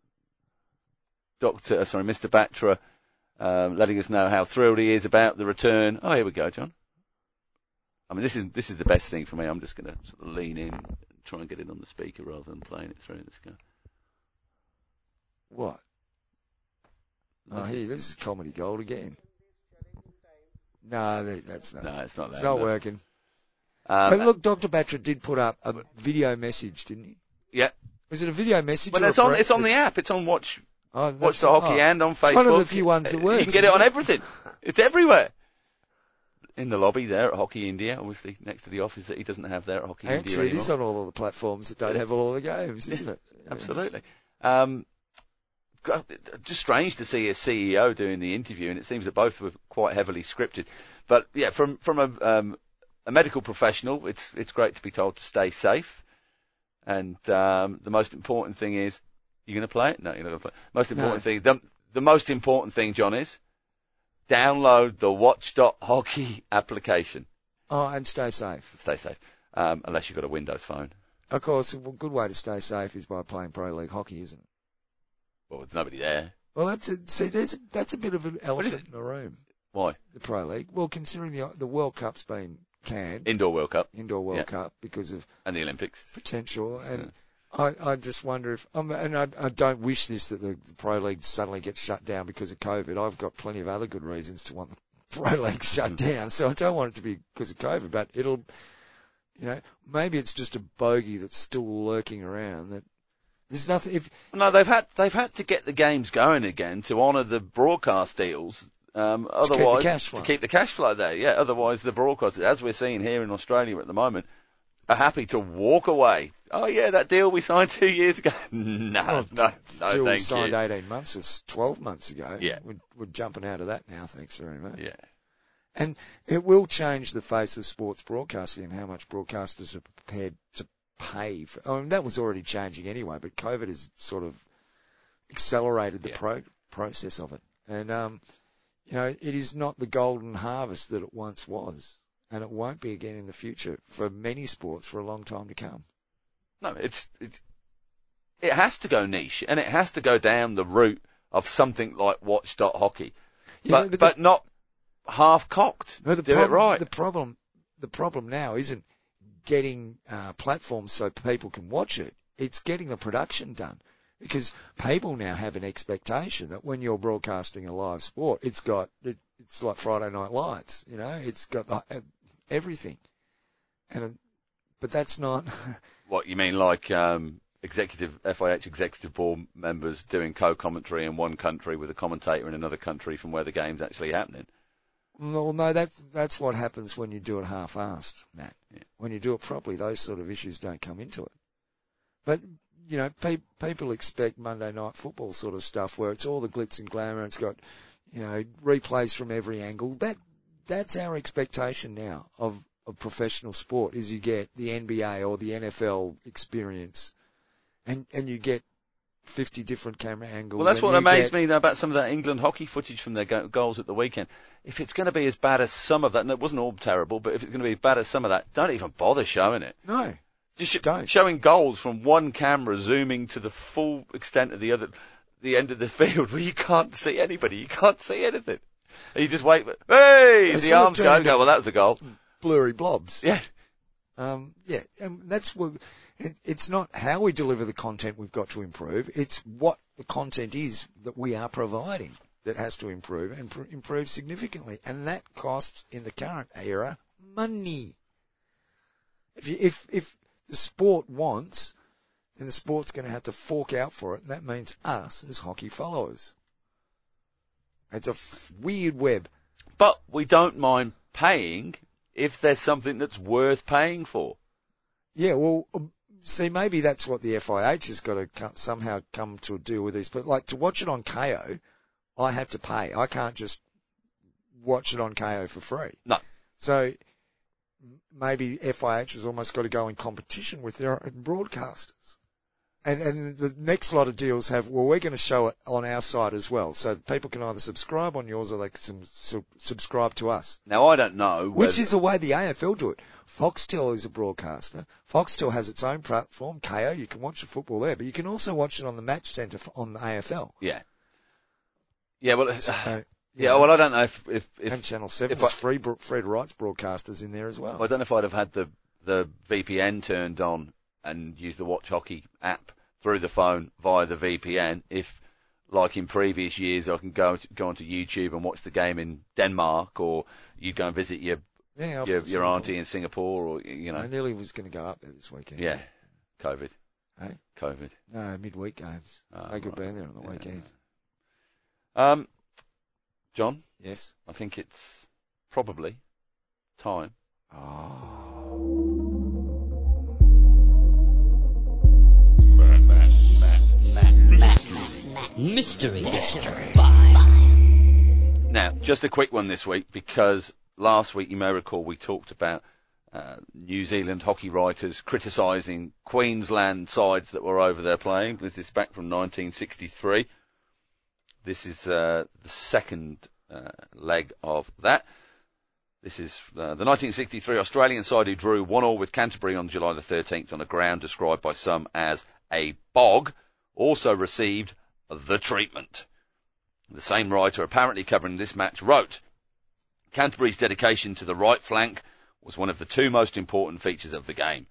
Doctor, uh, sorry, Mr. Batra, um, letting us know how thrilled he is about the return. Oh, here we go, John. I mean, this is this is the best thing for me. I'm just going to sort of lean in and try and get it on the speaker rather than playing it through. Let's go. What? Oh, here, this is comedy gold again. No, that, that's not. No, it's not that. it's not no. working. Um, but look, Dr. Batra did put up a video message, didn't he? yeah, Was it a video message? but it's on it's on the app. It's on Watch Oh, Watch the hockey oh. and on Facebook. It's one of the few ones that works. You can get it on it? everything. It's everywhere. In the lobby there at Hockey India, obviously next to the office that he doesn't have there at Hockey India Actually, it is on all of the platforms that don't have all the games, isn't it? Absolutely. Um, just strange to see a CEO doing the interview, and it seems that both were quite heavily scripted. But yeah, from from a um, a medical professional, it's it's great to be told to stay safe. And um, the most important thing is, you're going to play it? No, you're not going to play. it. Most important No. thing, the, the most important thing, John, is download the Watch.Hockey application. Oh, and stay safe. Stay safe, um, unless you've got a Windows phone. Of course, a good way to stay safe is by playing pro league hockey, isn't it? Well, there's nobody there. Well, that's a, see, there's a, that's a bit of an elephant in the room. Why? The pro league. Well, considering the the World Cup's been canned, Indoor World Cup indoor World Yeah. Cup, because of and the Olympics. potential, and I, I just wonder if, um, and I, I don't wish this that the, the pro league suddenly gets shut down because of COVID. I've got plenty of other good reasons to want the pro league shut down, so I don't want it to be because of COVID. But it'll, you know, maybe it's just a bogey that's still lurking around. That there's nothing. If No, they've had they've had to get the games going again to honour the broadcast deals Um, keep the otherwise, cash flow. to keep the cash flow there. Yeah. Otherwise, the broadcasters, as we're seeing here in Australia at the moment, are happy to walk away. Oh yeah, that deal we signed two years ago. no, Well, no, no, Till we signed you. 18 months, it's 12 months ago. Yeah. We're, we're jumping out of that now, thanks very much. Yeah. And it will change the face of sports broadcasting and how much broadcasters are prepared to pay for. I mean, that was already changing anyway, but COVID has sort of accelerated the Yeah. pro- process of it. And, um, you know, it is not the golden harvest that it once was. And it won't be again in the future for many sports for a long time to come. No, it's, it's it has to go niche and it has to go down the route of something like Watch Dot Hockey, Yeah, but but but, not half cocked. No, the Do problem, it right. The problem, the problem now isn't getting uh, platforms so people can watch it. It's getting the production done because people now have an expectation that when you're broadcasting a live sport, it's got it, it's like Friday Night Lights. You know, it's got the, everything, and but that's not. What you mean, like um, executive FIH executive board members doing co-commentary in one country with a commentator in another country from where the game's actually happening? Well, no, that's that's what happens when you do it half-assed, Matt. Yeah. When you do it properly, those sort of issues don't come into it. But you know, pe- people expect Monday night football sort of stuff where it's all the glitz and glamour. It's got you know replays from every angle. That that's our expectation now of of professional sport. Is you get the NBA or the NFL experience, and and you get. 50 different camera angles. Well, that's what amazed get- me though about some of that England hockey footage from their go- goals at the weekend. If it's going to be as bad as some of that, and it wasn't all terrible, but if it's going to be as bad as some of that, don't even bother showing it. No, Just sh- Don't. showing goals from one camera zooming to the full extent of the other, the end of the field where you can't see anybody, you can't see anything. And you just wait, hey, the arms go, go, well that was a goal. blurry blobs. Yeah. Um, yeah, and that's what it, it's not how we deliver the content we've got to improve. It's what the content is that we are providing that has to improve and pr- improve significantly, and that costs in the current era money. If you, if if the sport wants, then the sport's going to have to fork out for it, and that means us as hockey followers. It's a f- weird web. But we don't mind paying if there's something that's worth paying for. Yeah, well, um, see, maybe that's what the FIH has got to co- somehow come to a deal with this. But like to watch it on Kayo, I have to pay. I can't just watch it on Kayo for free. No. So maybe FIH has almost got to go in competition with their own broadcasters. And, and the next lot of deals have, well, we're going to show it on our side as well. So people can either subscribe on yours or they can sub- subscribe to us. Now I don't know Which is the way the AFL do it. Foxtel is a broadcaster. Foxtel has its own platform, Kayo. You can watch the football there, but you can also watch it on the Match Centre on the AFL. yeah. Yeah, well, it's- Uh, yeah, know, well, I don't know if, if, if and Channel 7 if I- free Fred Wright's broadcasters in there as well. I don't know if I'd have had the the VPN turned on and use the Watch Hockey app through the phone via the VPN if, like in previous years, I can go go onto YouTube and watch the game in Denmark, or you go and visit your yeah, your, your auntie in Singapore, or you know. I nearly was going to go up there this weekend. yeah, COVID, Hey? COVID. No, midweek games. Ah, they could right. be there on the Yeah. weekend. Um, John, Yes. I think it's probably time. Mystery Edition. Now, just a quick one this week because last week you may recall we talked about uh, New Zealand hockey writers criticising Queensland sides that were over there playing. This is back from 1963. This is uh, the second uh, leg of that. This is uh, the 1963 Australian side who drew one all with Canterbury on July the 13th on a ground described by some as a bog. Also received the treatment. The same writer apparently covering this match wrote, Canterbury's dedication to the right flank was one of the two most important features of the game.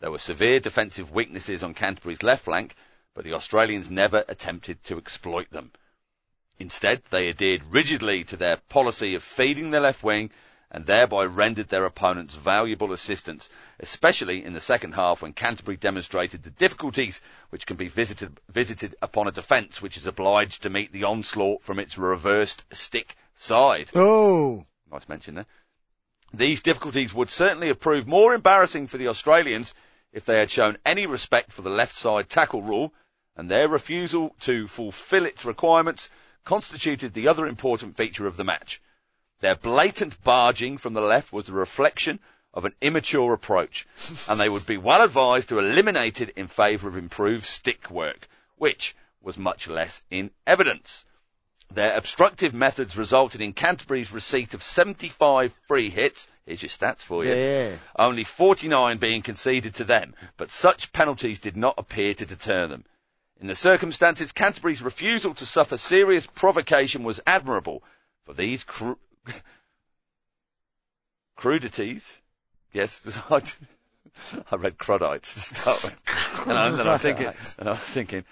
There were severe defensive weaknesses on Canterbury's left flank, but the Australians never attempted to exploit them. Instead, they adhered rigidly to their policy of feeding the left wing and thereby rendered their opponents valuable assistance, especially in the second half when Canterbury demonstrated the difficulties which can be visited, visited upon a defence which is obliged to meet the onslaught from its reversed stick side. Oh, Nice mention there. These difficulties would certainly have proved more embarrassing for the Australians if they had shown any respect for the left side tackle rule, and their refusal to fulfil its requirements constituted the other important feature of the match. Their blatant barging from the left was a reflection of an immature approach, and they would be well advised to eliminate it in favour of improved stick work, which was much less in evidence. Their obstructive methods resulted in Canterbury's receipt of 75 free hits. Here's your stats for you. yeah. Only 49 being conceded to them, but such penalties did not appear to deter them. In the circumstances, Canterbury's refusal to suffer serious provocation was admirable, for these cru- crudities, yes, I, I read cruddites to start with, and I, and I was thinking, and I was thinking,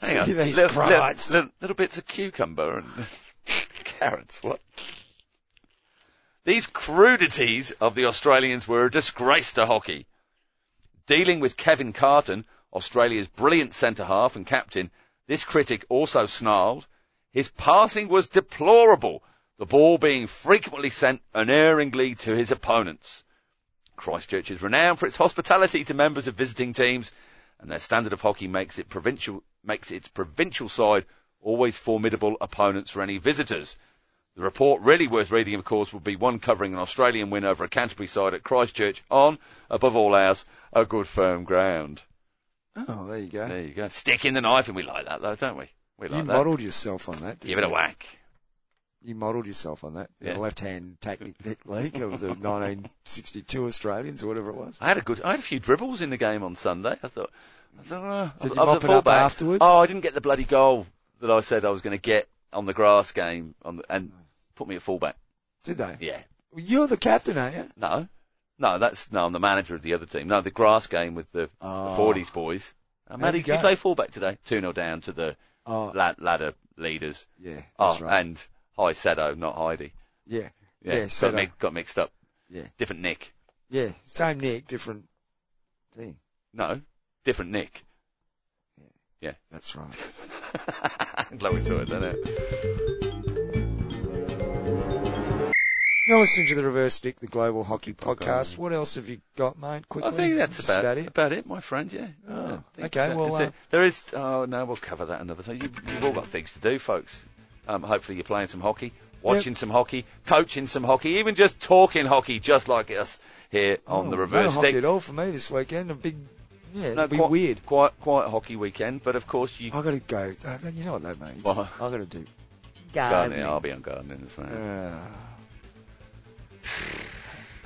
hang on, These little, little, little, little bits of cucumber and carrots, what? These crudities of the Australians were a disgrace to hockey. Dealing with Kevin Carton, Australia's brilliant centre half and captain, this critic also snarled, his passing was deplorable, the ball being frequently sent unerringly to his opponents. Christchurch is renowned for its hospitality to members of visiting teams, and their standard of hockey makes it provincial, makes its provincial side always formidable opponents for any visitors. The report really worth reading, of course, would be one covering an Australian win over a Canterbury side at Christchurch on, above all else, a good firm ground. Oh, there you go. There you go. Stick in the knife, and we like that, though, don't we? We you like that. modelled yourself on that. Give it a whack. You modelled yourself on that. Yeah. The left-hand technique of the 1962 Australians or whatever it was. I had a good, I had a few dribbles in the game on Sunday. I thought, I thought, oh, Did I, you I mop it up afterwards? Oh, I didn't get the bloody goal that I said I was going to get on the grass game, on the, and put me at fullback. Did they? Yeah. Well, You're the captain, aren't you? No, no, that's no. I'm the manager of the other team. No, the grass game with the, Oh. the 40s boys. Uh, Matty, you did you play fullback today? Two 0 down to the Oh, lad, ladder leaders. yeah, Oh, that's right. and hi Sedo, not Heidi. Yeah, Yeah, yeah, got, mi- got mixed up. yeah, Different Nick. yeah. Same Nick, different thing. No, different Nick. Yeah. yeah. That's right. Glad we saw it, didn't it? You're listening to the Reverse Stick, the Global Hockey Podcast. What else have you got, mate? Quickly. I think that's Just about, it. about it, my friend. Yeah. Oh, okay, well, uh, there is. Oh no, we'll cover that another time. You, you've all got things to do, folks. Um, hopefully, you're playing some hockey, watching some hockey, coaching some hockey, even just talking hockey, just like us here on Oh, the no reverse hockey stick. at all for me this weekend. A big, yeah, No, it'll be quite, weird. Quite, quite a hockey weekend, but of course you I got to go. Uh, you know what that means? What? I got to do gardening. gardening. I'll be on gardening as well.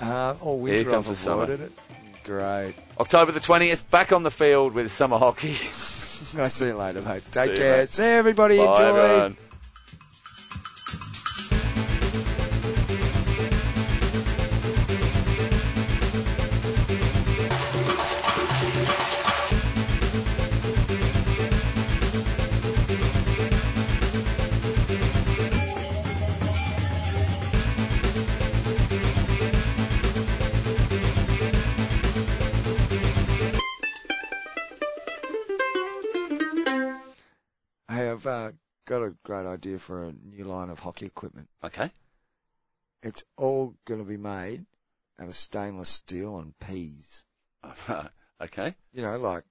Uh, uh, all Here winter I've comes the summer. avoided it. Great. October the twentieth, back on the field with summer hockey. I'll see you later, mate. Take See you, care. mate. See everybody. Bye, Enjoy. everyone. I've uh, got a great idea for a new line of hockey equipment. Okay. It's all going to be made out of stainless steel and peas. okay. You know, like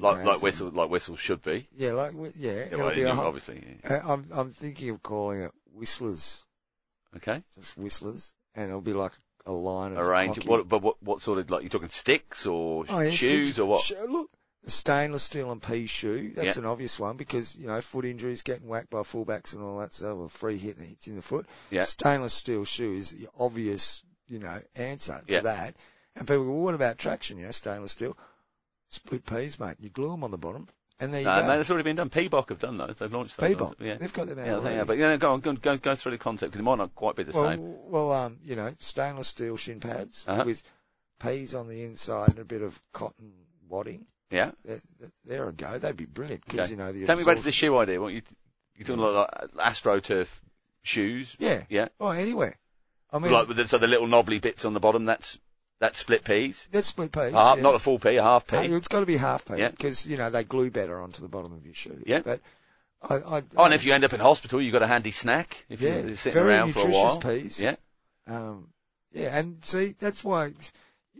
Like like and- like whistles should be. Yeah, like yeah. Yeah, it'll well, be a obviously. yeah. Uh, I'm I'm thinking of calling it whistlers, Okay. just whistlers, and it'll be like a line of Arrange hockey. what but what what sort of like you're talking sticks or Oh, yeah, shoes sticks- or what? look, a stainless steel and pea shoe. That's Yeah. an obvious one because you know foot injuries, getting whacked by fullbacks and all that stuff. Well, free hit and hits in the foot. Yeah. Stainless steel shoe is the obvious, you know, answer Yeah. to that. And people go, well, what about traction? You know, stainless steel, split peas, mate. You glue them on the bottom, and there you No, go. no, that's already been done. Peabock have done those. They've launched those. Peabock. Yeah. They've got them out Yeah, yeah, but yeah, go on, go, go, go through the concept because it might not quite be the well, same. well, um, you know, stainless steel shin pads Uh-huh. with peas on the inside and a bit of cotton wadding. Yeah. There, there a go. They'd be brilliant because Okay. you know the. Take me absorption- the shoe idea. What you you're talking like, like AstroTurf shoes? Yeah. Yeah. Oh, anywhere. I mean, like with the, so the little knobbly bits on the bottom, that's that's split peas. that's split peas. A half, yeah. Not a full pea, a half pea. Hey, it's got to be half pea Yeah. because you know they glue better onto the bottom of your shoe. Yeah. But I, I, Oh, and if you end up in hospital, you've got a handy snack if yeah, you're sitting very around for a nutritious while. peas. Yeah. Um, yeah, and see, that's why you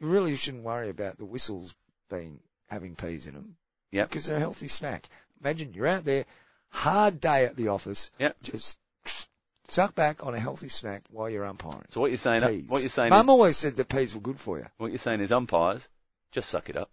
really shouldn't worry about the whistles being having peas in them. Yep. Because they're a healthy snack. Imagine you're out there, hard day at the office. Yep. Just suck back on a healthy snack while you're umpiring. So what you're saying, uh, Peas. what you're saying, Mum is, always said that peas were good for you. what you're saying is umpires just suck it up.